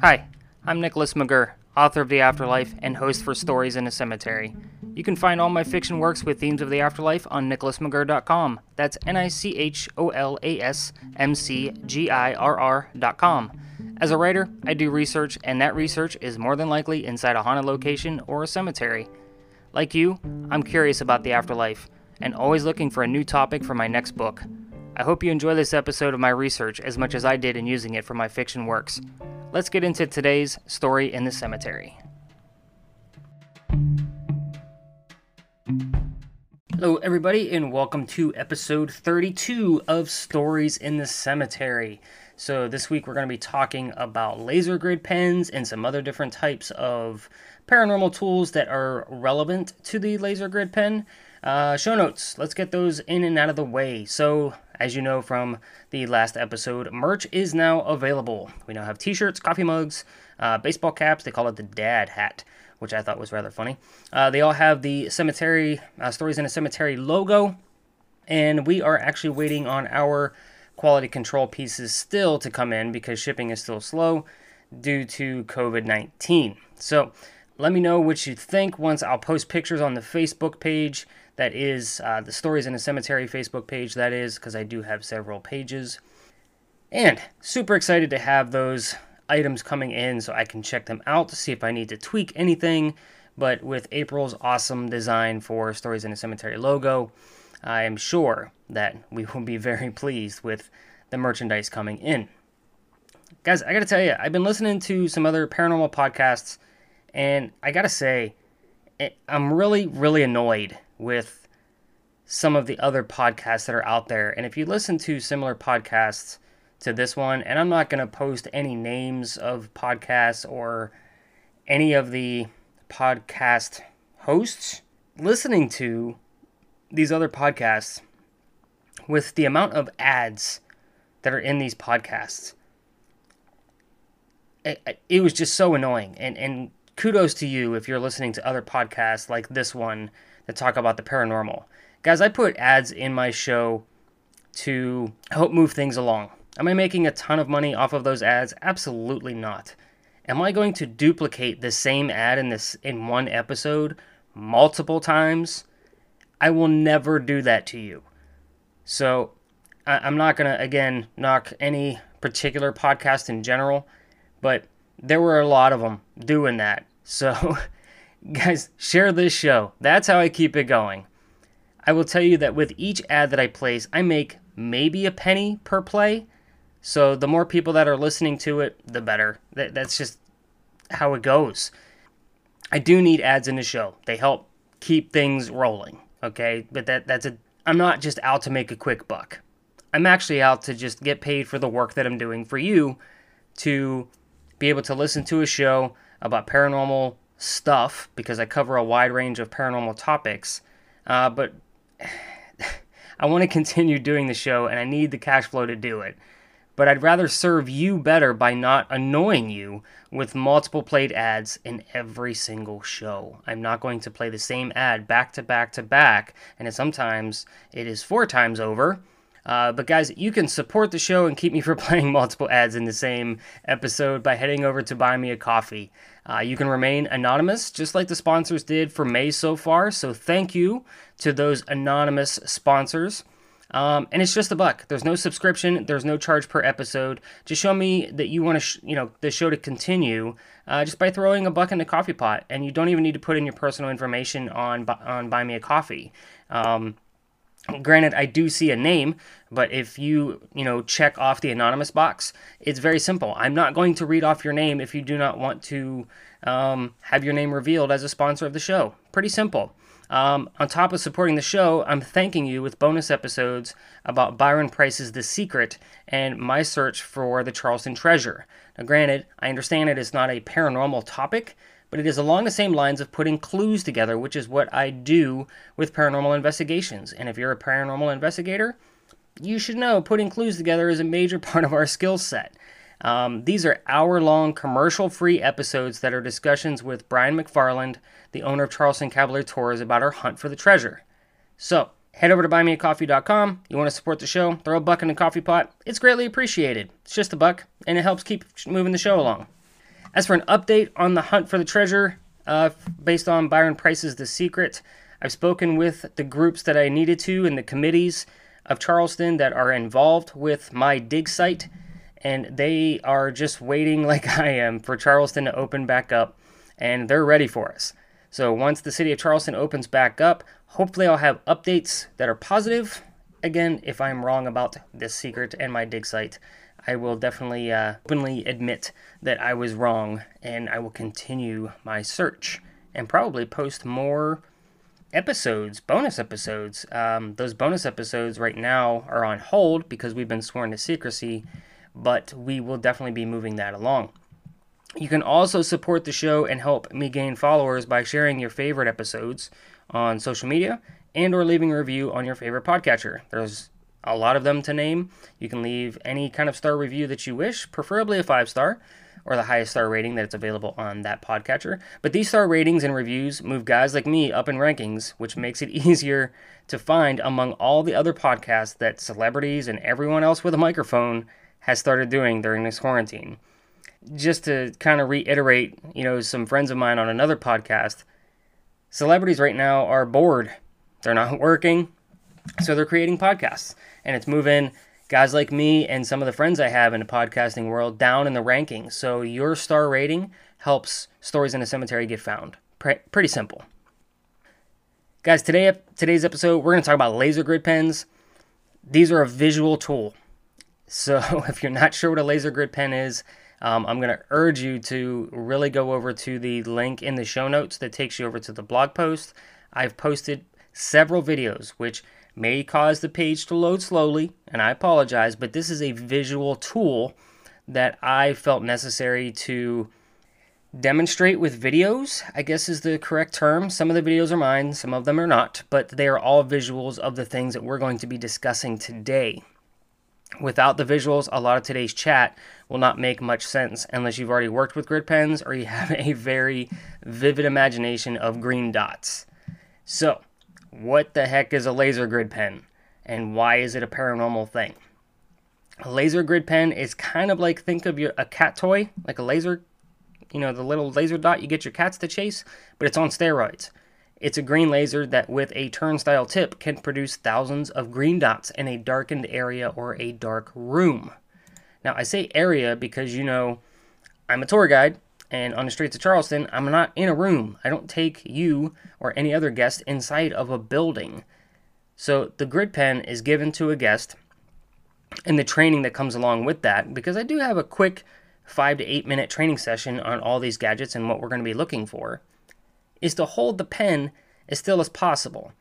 Hi, I'm Nicholas McGirr, author of The Afterlife and host for Stories in a Cemetery. You can find all my fiction works with themes of the afterlife on nicholasmcgirr.com. That's N I C H O L A S M C G I R R.com. As a writer, I do research, and that research is more than likely inside a haunted location or a cemetery. Like you, I'm curious about the afterlife and always looking for a new topic for my next book. I hope you enjoy this episode of my research as much as I did in using it for my fiction works. Let's get into today's story in the cemetery. Hello, everybody, and welcome to episode 32 of Stories in the Cemetery. So, this week we're going to be talking about laser grid pens and some other different types of paranormal tools that are relevant to the laser grid pen. Uh, show notes, let's get those in and out of the way. So, as you know from the last episode, merch is now available. We now have t shirts, coffee mugs, uh, baseball caps. They call it the dad hat, which I thought was rather funny. Uh, they all have the cemetery, uh, Stories in a Cemetery logo. And we are actually waiting on our quality control pieces still to come in because shipping is still slow due to COVID 19. So, let me know what you think once I'll post pictures on the Facebook page that is uh, the Stories in a Cemetery Facebook page, that is, because I do have several pages. And super excited to have those items coming in so I can check them out to see if I need to tweak anything. But with April's awesome design for Stories in a Cemetery logo, I am sure that we will be very pleased with the merchandise coming in. Guys, I gotta tell you, I've been listening to some other paranormal podcasts, and I gotta say, eh, I'm really, really annoyed with some of the other podcasts that are out there. And if you listen to similar podcasts to this one, and I'm not going to post any names of podcasts or any of the podcast hosts, listening to these other podcasts with the amount of ads that are in these podcasts, it, it was just so annoying. And, and kudos to you if you're listening to other podcasts like this one that talk about the paranormal. Guys, I put ads in my show to help move things along. Am I making a ton of money off of those ads? Absolutely not. Am I going to duplicate the same ad in this in one episode multiple times? I will never do that to you. So I, I'm not gonna again knock any particular podcast in general, but there were a lot of them doing that. So Guys, share this show. That's how I keep it going. I will tell you that with each ad that I place, I make maybe a penny per play. So the more people that are listening to it, the better. That, that's just how it goes. I do need ads in the show. They help keep things rolling. Okay, but that that's a. I'm not just out to make a quick buck. I'm actually out to just get paid for the work that I'm doing for you, to be able to listen to a show about paranormal stuff because I cover a wide range of paranormal topics. Uh, but I want to continue doing the show and I need the cash flow to do it. But I'd rather serve you better by not annoying you with multiple played ads in every single show. I'm not going to play the same ad back to back to back, and sometimes it is four times over. Uh, but guys, you can support the show and keep me from playing multiple ads in the same episode by heading over to Buy Me a Coffee. Uh, you can remain anonymous, just like the sponsors did for May so far. So thank you to those anonymous sponsors. Um, and it's just a buck. There's no subscription. There's no charge per episode. Just show me that you want to, sh- you know, the show to continue uh, just by throwing a buck in the coffee pot. And you don't even need to put in your personal information on on Buy Me a Coffee. Um, Granted, I do see a name, but if you, you know, check off the anonymous box, it's very simple. I'm not going to read off your name if you do not want to um, have your name revealed as a sponsor of the show. Pretty simple. Um, on top of supporting the show, I'm thanking you with bonus episodes about Byron Preiss's The Secret and my search for the Charleston treasure. Now, granted, I understand it is not a paranormal topic, but it is along the same lines of putting clues together, which is what I do with paranormal investigations. And if you're a paranormal investigator, you should know putting clues together is a major part of our skill set. Um, these are hour long commercial free episodes that are discussions with Brian McFarland, the owner of Charleston Cavalier Tours, about our hunt for the treasure. So, head over to buymeacoffee.com. You want to support the show? Throw a buck in the coffee pot. It's greatly appreciated. It's just a buck, and it helps keep moving the show along. As for an update on the hunt for the treasure, uh, based on Byron Preiss's The Secret, I've spoken with the groups that I needed to and the committees of Charleston that are involved with my dig site, and they are just waiting, like I am, for Charleston to open back up, and they're ready for us. So once the city of Charleston opens back up, hopefully I'll have updates that are positive. Again, if I'm wrong about this secret and my dig site, I will definitely uh, openly admit that I was wrong, and I will continue my search and probably post more episodes, bonus episodes. Um, those bonus episodes right now are on hold because we've been sworn to secrecy, but we will definitely be moving that along. You can also support the show and help me gain followers by sharing your favorite episodes on social media and or leaving a review on your favorite podcatcher. There's a lot of them to name. You can leave any kind of star review that you wish, preferably a 5 star or the highest star rating that's available on that podcatcher. But these star ratings and reviews move guys like me up in rankings, which makes it easier to find among all the other podcasts that celebrities and everyone else with a microphone has started doing during this quarantine. Just to kind of reiterate, you know, some friends of mine on another podcast, celebrities right now are bored. They're not working, so they're creating podcasts. And it's moving guys like me and some of the friends I have in the podcasting world down in the rankings. So your star rating helps Stories in a Cemetery get found. Pre- pretty simple. Guys, today today's episode we're going to talk about laser grid pens. These are a visual tool. So if you're not sure what a laser grid pen is, um, I'm going to urge you to really go over to the link in the show notes that takes you over to the blog post. I've posted several videos which may cause the page to load slowly, and I apologize, but this is a visual tool that I felt necessary to demonstrate with videos, I guess is the correct term. Some of the videos are mine, some of them are not, but they are all visuals of the things that we're going to be discussing today. Without the visuals, a lot of today's chat will not make much sense unless you've already worked with grid pens or you have a very vivid imagination of green dots. So, what the heck is a laser grid pen and why is it a paranormal thing? A laser grid pen is kind of like think of your a cat toy, like a laser, you know, the little laser dot you get your cats to chase, but it's on steroids. It's a green laser that, with a turnstile tip, can produce thousands of green dots in a darkened area or a dark room. Now, I say area because you know I'm a tour guide, and on the streets of Charleston, I'm not in a room. I don't take you or any other guest inside of a building. So the grid pen is given to a guest and the training that comes along with that, because I do have a quick five to eight minute training session on all these gadgets and what we're going to be looking for, is to hold the pen as still as possible.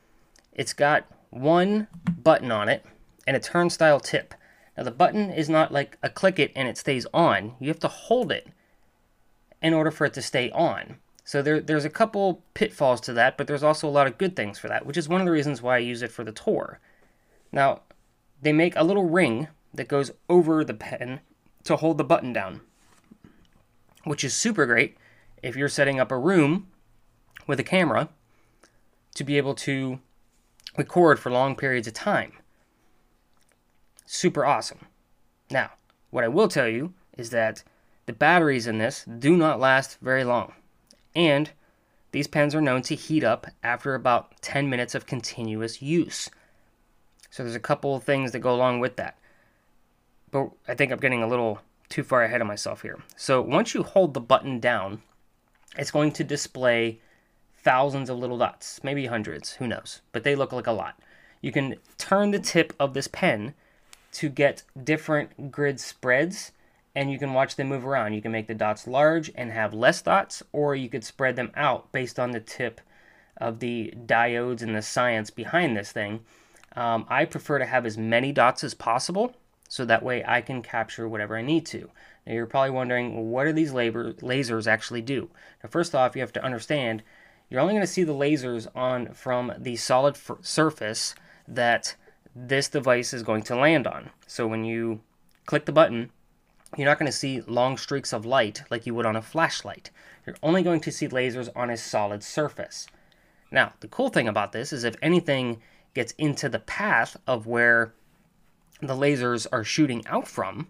It's got one button on it and a turnstile tip. Now, the button is not like a click it and it stays on. You have to hold it in order for it to stay on. So there, there's a couple pitfalls to that, but there's also a lot of good things for that, which is one of the reasons why I use it for the tour. Now, they make a little ring that goes over the pen to hold the button down, which is super great if you're setting up a room with a camera to be able to record for long periods of time. Super awesome. Now, what I will tell you is that the batteries in this do not last very long, and these pens are known to heat up after about 10 minutes of continuous use. So there's a couple of things that go along with that. But I think I'm getting a little too far ahead of myself here. So once you hold the button down, it's going to display thousands of little dots, maybe hundreds, who knows, but they look like a lot. You can turn the tip of this pen to get different grid spreads and you can watch them move around. You can make the dots large and have less dots, or you could spread them out based on the tip of the diodes and the science behind this thing. Um, I prefer to have as many dots as possible so that way I can capture whatever I need to. Now you're probably wondering, well, what do these lasers actually do? Now, first off, you have to understand you're only going to see the lasers on from the solid surface that this device is going to land on. So when you click the button, you're not going to see long streaks of light like you would on a flashlight. You're only going to see lasers on a solid surface. Now, the cool thing about this is if anything gets into the path of where the lasers are shooting out from,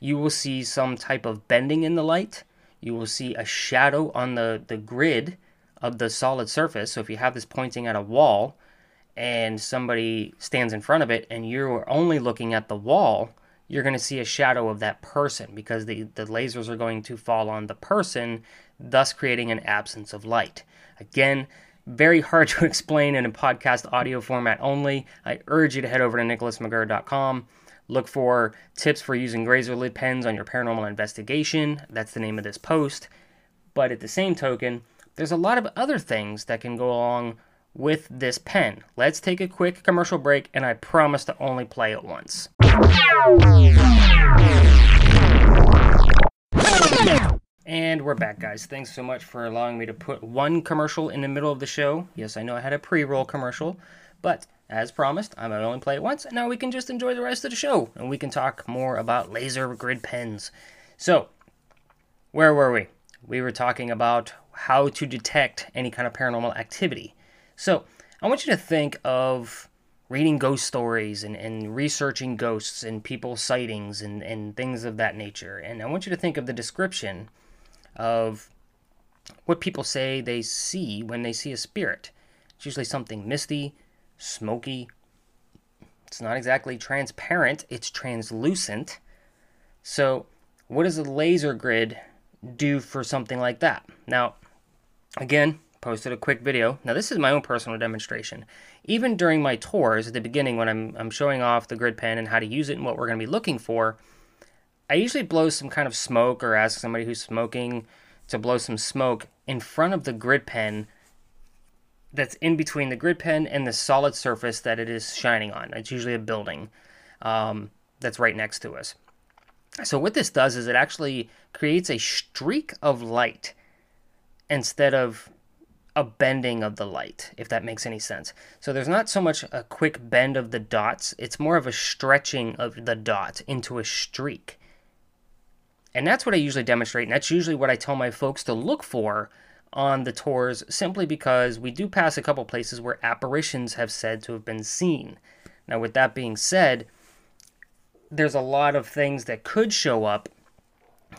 you will see some type of bending in the light. you will see a shadow on the, the grid of the solid surface. So if you have this pointing at a wall and somebody stands in front of it and you're only looking at the wall, you're going to see a shadow of that person because the, the lasers are going to fall on the person, thus creating an absence of light. Again, very hard to explain in a podcast audio format only. I urge you to head over to nicholasmcgirr.com. Look for tips for using laser grid pens on your paranormal investigation. That's the name of this post. But at the same token, there's a lot of other things that can go along with this pen. Let's take a quick commercial break, and I promise to only play it once. And we're back, guys. Thanks so much for allowing me to put one commercial in the middle of the show. Yes, I know I had a pre roll commercial, but as promised, I'm going to only play it once, and now we can just enjoy the rest of the show, and we can talk more about laser grid pens. So, where were we? We were talking about how to detect any kind of paranormal activity. So, I want you to think of reading ghost stories and, and researching ghosts and people's sightings and, and things of that nature. And I want you to think of the description of what people say they see when they see a spirit. It's usually something misty, smoky. It's not exactly transparent, it's translucent. So, what does a laser grid do for something like that? Now, again, posted a quick video. Now, this is my own personal demonstration. Even during my tours at the beginning, when I'm, I'm showing off the grid pen and how to use it and what we're going to be looking for, I usually blow some kind of smoke or ask somebody who's smoking to blow some smoke in front of the grid pen that's in between the grid pen and the solid surface that it is shining on. It's usually a building um, that's right next to us. So, what this does is it actually creates a streak of light instead of a bending of the light, if that makes any sense. So there's not so much a quick bend of the dots, it's more of a stretching of the dot into a streak. And that's what I usually demonstrate, and that's usually what I tell my folks to look for on the tours, simply because we do pass a couple places where apparitions have said to have been seen. Now, with that being said, there's a lot of things that could show up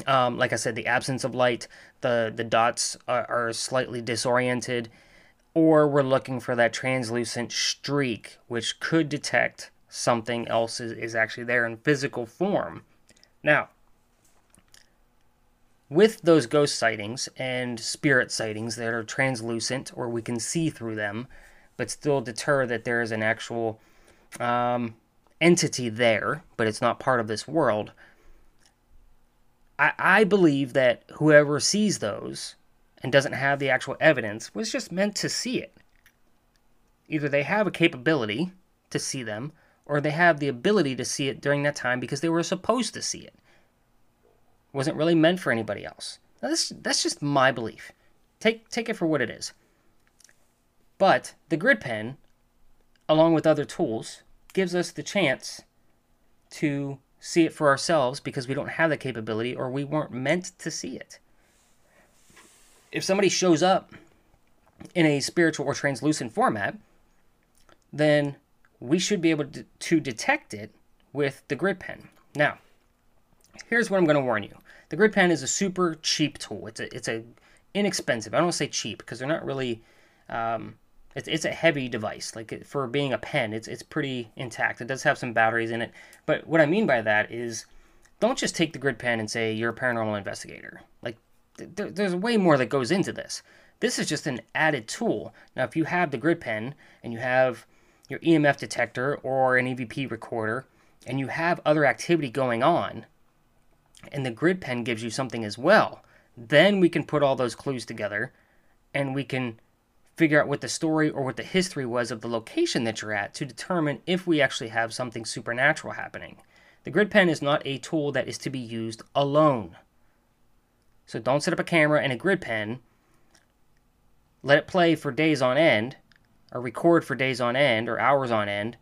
um, like I said, the absence of light, the the dots are, are, slightly disoriented, or we're looking for that translucent streak, which could detect something else is, is actually there in physical form. Now, with those ghost sightings and spirit sightings that are translucent, or we can see through them, but still deter that there is an actual um, entity there, but it's not part of this world I, I believe that whoever sees those and doesn't have the actual evidence was just meant to see it. Either they have a capability to see them, or they have the ability to see it during that time because they were supposed to see it. it wasn't really meant for anybody else. Now, this, that's just my belief. Take, take it for what it is. But the grid pen, along with other tools, gives us the chance to see it for ourselves because we don't have the capability or we weren't meant to see it. If somebody shows up in a spiritual or translucent format, then we should be able to, detect it with the grid pen. Now, here's what I'm going to warn you. The grid pen is a super cheap tool. It's a it's a inexpensive. I don't want to say cheap because they're not really um, it's, it's a heavy device. Like for being a pen, it's it's pretty intact. It does have some batteries in it, but what I mean by that is, don't just take the grid pen and say you're a paranormal investigator. Like there, there's way more that goes into this. This is just an added tool. Now, if you have the grid pen and you have your EMF detector or an EVP recorder, and you have other activity going on, and the grid pen gives you something as well, then we can put all those clues together, and we can figure out what the story or what the history was of the location that you're at to determine if we actually have something supernatural happening. The grid pen is not a tool that is to be used alone. So don't set up a camera and a grid pen, let it play for days on end, or record for days on end or hours on end,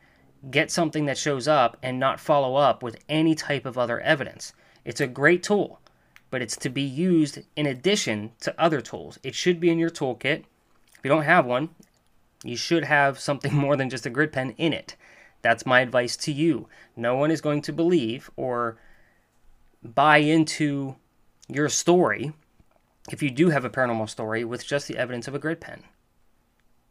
get something that shows up, and not follow up with any type of other evidence. It's a great tool, but it's to be used in addition to other tools. It should be in your toolkit if you don't have one, you should have something more than just a grid pen in it. That's my advice to you. No one is going to believe or buy into your story if you do have a paranormal story with just the evidence of a grid pen.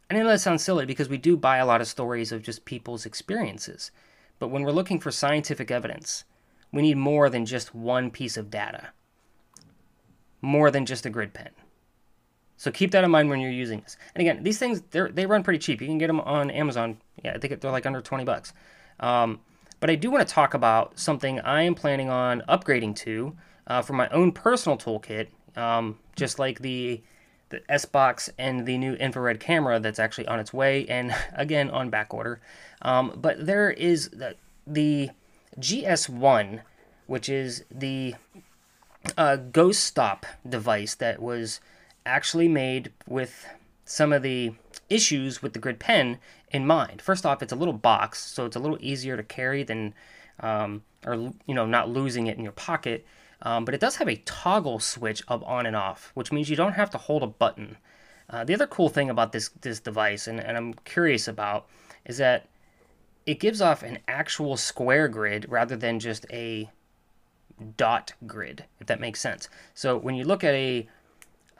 I know that sounds silly because we do buy a lot of stories of just people's experiences. But when we're looking for scientific evidence, we need more than just one piece of data, more than just a grid pen. So keep that in mind when you're using this. And again, these things they run pretty cheap. You can get them on Amazon. Yeah, I think they're like under 20 bucks. Um, but I do want to talk about something I am planning on upgrading to uh, for my own personal toolkit, um, just like the the S box and the new infrared camera that's actually on its way and again on back order. Um, but there is the, the GS1, which is the uh, ghost stop device that was actually made with some of the issues with the grid pen in mind. First off, it's a little box, so it's a little easier to carry than, um, or you know, not losing it in your pocket. Um, but it does have a toggle switch of on and off, which means you don't have to hold a button. Uh, the other cool thing about this this device, and, and I'm curious about, is that it gives off an actual square grid rather than just a dot grid, if that makes sense. So when you look at a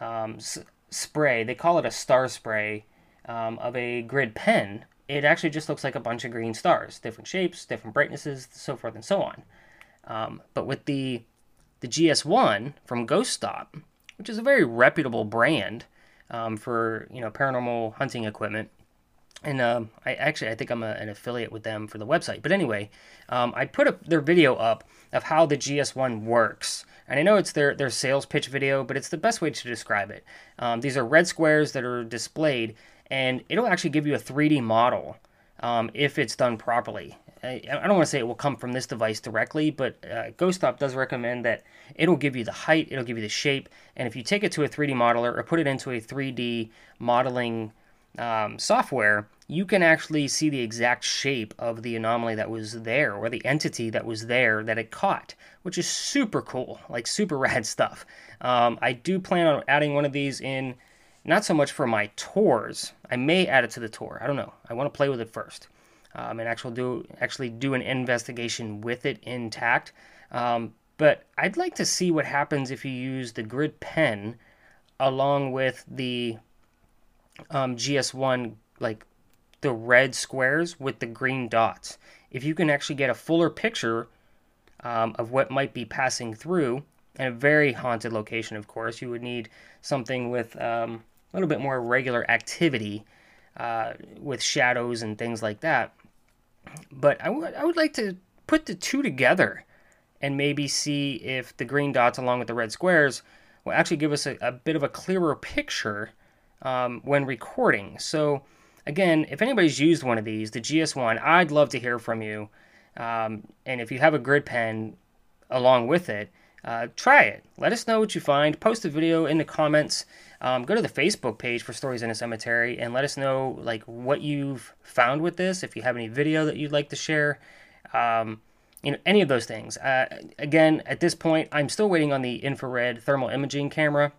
um, s- spray, they call it a star spray um, of a grid pen, it actually just looks like a bunch of green stars, different shapes, different brightnesses, so forth and so on. Um, but with the the GS1 from Ghost Stop, which is a very reputable brand um, for you know paranormal hunting equipment. And um, I actually I think I'm a, an affiliate with them for the website. But anyway, um, I put up their video up of how the GS1 works. And I know it's their, their sales pitch video, but it's the best way to describe it. Um, these are red squares that are displayed, and it'll actually give you a 3D model um, if it's done properly. I, I don't want to say it will come from this device directly, but uh, does recommend that it'll give you the height, it'll give you the shape, and if you take it to a 3D modeler or put it into a 3D modeling um, software, you can actually see the exact shape of the anomaly that was there or the entity that was there that it caught, which is super cool, like super rad stuff. Um, I do plan on adding one of these in, not so much for my tours. I may add it to the tour. I don't know. I want to play with it first um, and actually do actually do an investigation with it intact. Um, but I'd like to see what happens if you use the grid pen along with the um, GS1, like the red squares with the green dots. If you can actually get a fuller picture um, of what might be passing through, in a very haunted location, of course, you would need something with um, a little bit more regular activity uh, with shadows and things like that. But I would I would like to put the two together and maybe see if the green dots along with the red squares will actually give us a, a bit of a clearer picture um, when recording. So again, if anybody's used one of these, the GS1, I'd love to hear from you. Um, and if you have a grid pen along with it, uh, try it. Let us know what you find. Post a video in the comments. Um, go to the Facebook page for Stories in a Cemetery and let us know like what you've found with this. If you have any video that you'd like to share, um, you know any of those things. Uh, again, at this point, I'm still waiting on the infrared thermal imaging camera.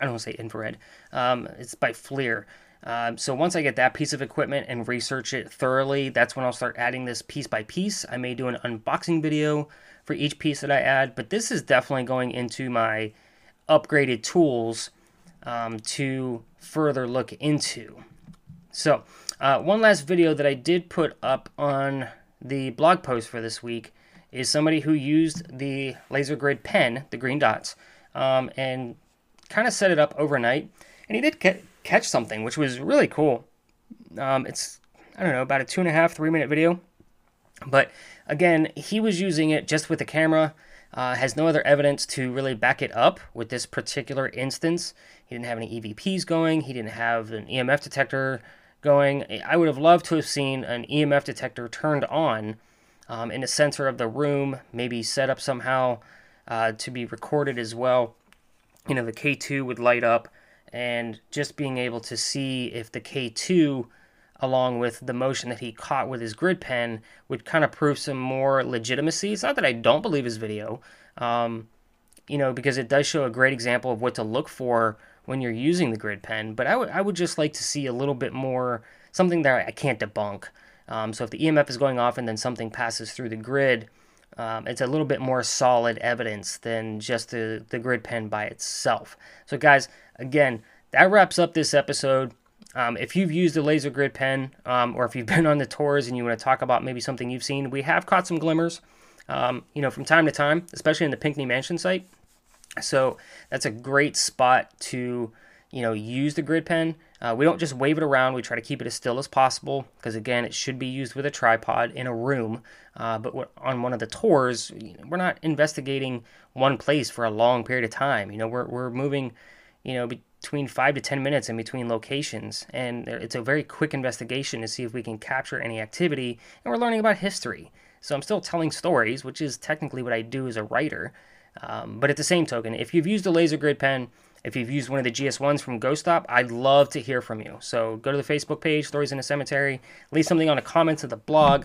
I don't want to say infrared. Um, it's by FLIR. Um, so once I get that piece of equipment and research it thoroughly, that's when I'll start adding this piece by piece. I may do an unboxing video for each piece that I add, but this is definitely going into my upgraded tools um, to further look into. So uh, one last video that I did put up on the blog post for this week is somebody who used the laser grid pen, the green dots, um, and kind of set it up overnight. And he did get, catch something, which was really cool. Um, it's, I don't know, about a two and a half, three minute video. But again, he was using it just with the camera. Uh, has no other evidence to really back it up with this particular instance. He didn't have any EVPs going. He didn't have an EMF detector going. I would have loved to have seen an EMF detector turned on um, in the center of the room, maybe set up somehow uh, to be recorded as well. You know, the K2 would light up, and just being able to see if the K2 along with the motion that he caught with his grid pen would kind of prove some more legitimacy. It's not that I don't believe his video, um, you know, because it does show a great example of what to look for when you're using the grid pen. But I would I would just like to see a little bit more something that I can't debunk. Um, so if the EMF is going off and then something passes through the grid, Um, it's a little bit more solid evidence than just the, the grid pen by itself. So, guys, again, that wraps up this episode. Um, if you've used a laser grid pen, um, or if you've been on the tours and you want to talk about maybe something you've seen, we have caught some glimmers, um, you know, from time to time, especially in the Pinckney Mansion site. So that's a great spot to, you know, use the grid pen. Uh, we don't just wave it around. We try to keep it as still as possible because, again, it should be used with a tripod in a room. Uh, but on one of the tours, we're not investigating one place for a long period of time. You know, we're, we're moving, you know, between five to 10 minutes in between locations. And it's a very quick investigation to see if we can capture any activity. And we're learning about history. So I'm still telling stories, which is technically what I do as a writer. Um, but at the same token, if you've used a laser grid pen, if you've used one of the GS1s from Ghost Stop, I'd love to hear from you. So go to the Facebook page, Stories in a Cemetery, leave something on the comments of the blog.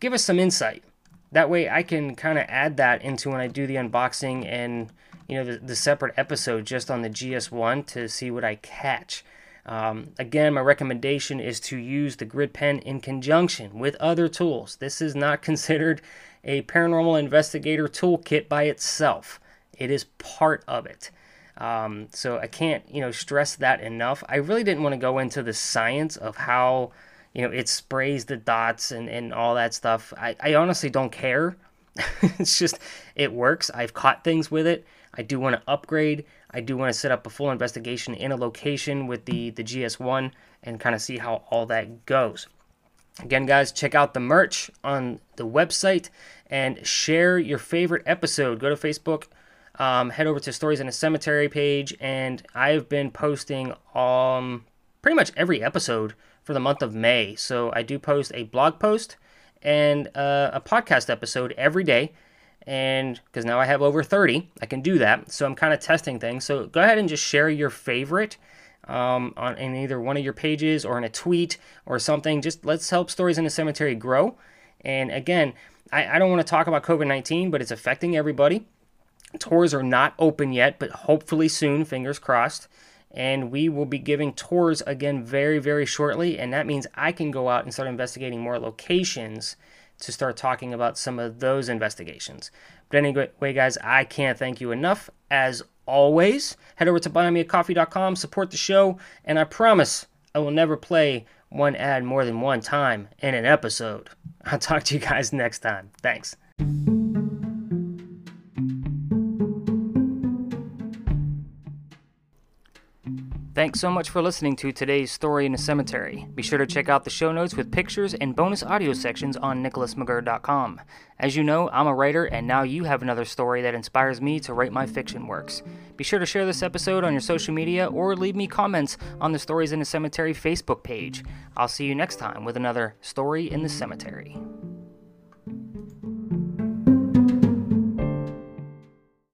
Give us some insight. That way I can kind of add that into when I do the unboxing and you know the, the separate episode just on the GS1 to see what I catch. Um, again, my recommendation is to use the grid pen in conjunction with other tools. This is not considered a paranormal investigator toolkit by itself. It is part of it. Um, so I can't, you know, stress that enough. I really didn't want to go into the science of how, you know, it sprays the dots and, and all that stuff. I, I honestly don't care. it's just, it works. I've caught things with it. I do want to upgrade. I do want to set up a full investigation in a location with the, the GS1 and kind of see how all that goes. Again, guys, check out the merch on the website and share your favorite episode. Go to Facebook, um, head over to Stories in a Cemetery page, and I've been posting um, pretty much every episode for the month of May. So I do post a blog post and uh, a podcast episode every day and because now I have over 30, I can do that. So I'm kind of testing things. So go ahead and just share your favorite um, on in either one of your pages or in a tweet or something. Just let's help Stories in the Cemetery grow. And again, I, I don't want to talk about COVID 19, but it's affecting everybody. Tours are not open yet, but hopefully soon, fingers crossed. And we will be giving tours again very, very shortly. And that means I can go out and start investigating more locations to start talking about some of those investigations. But anyway, guys, I can't thank you enough. As always, head over to buymeacoffee.com, support the show, and I promise I will never play one ad more than one time in an episode. I'll talk to you guys next time. Thanks. Thanks so much for listening to today's Story in a Cemetery. Be sure to check out the show notes with pictures and bonus audio sections on nicholasmcgirr.com. As you know, I'm a writer, and now you have another story that inspires me to write my fiction works. Be sure to share this episode on your social media or leave me comments on the Stories in a Cemetery Facebook page. I'll see you next time with another Story in the Cemetery.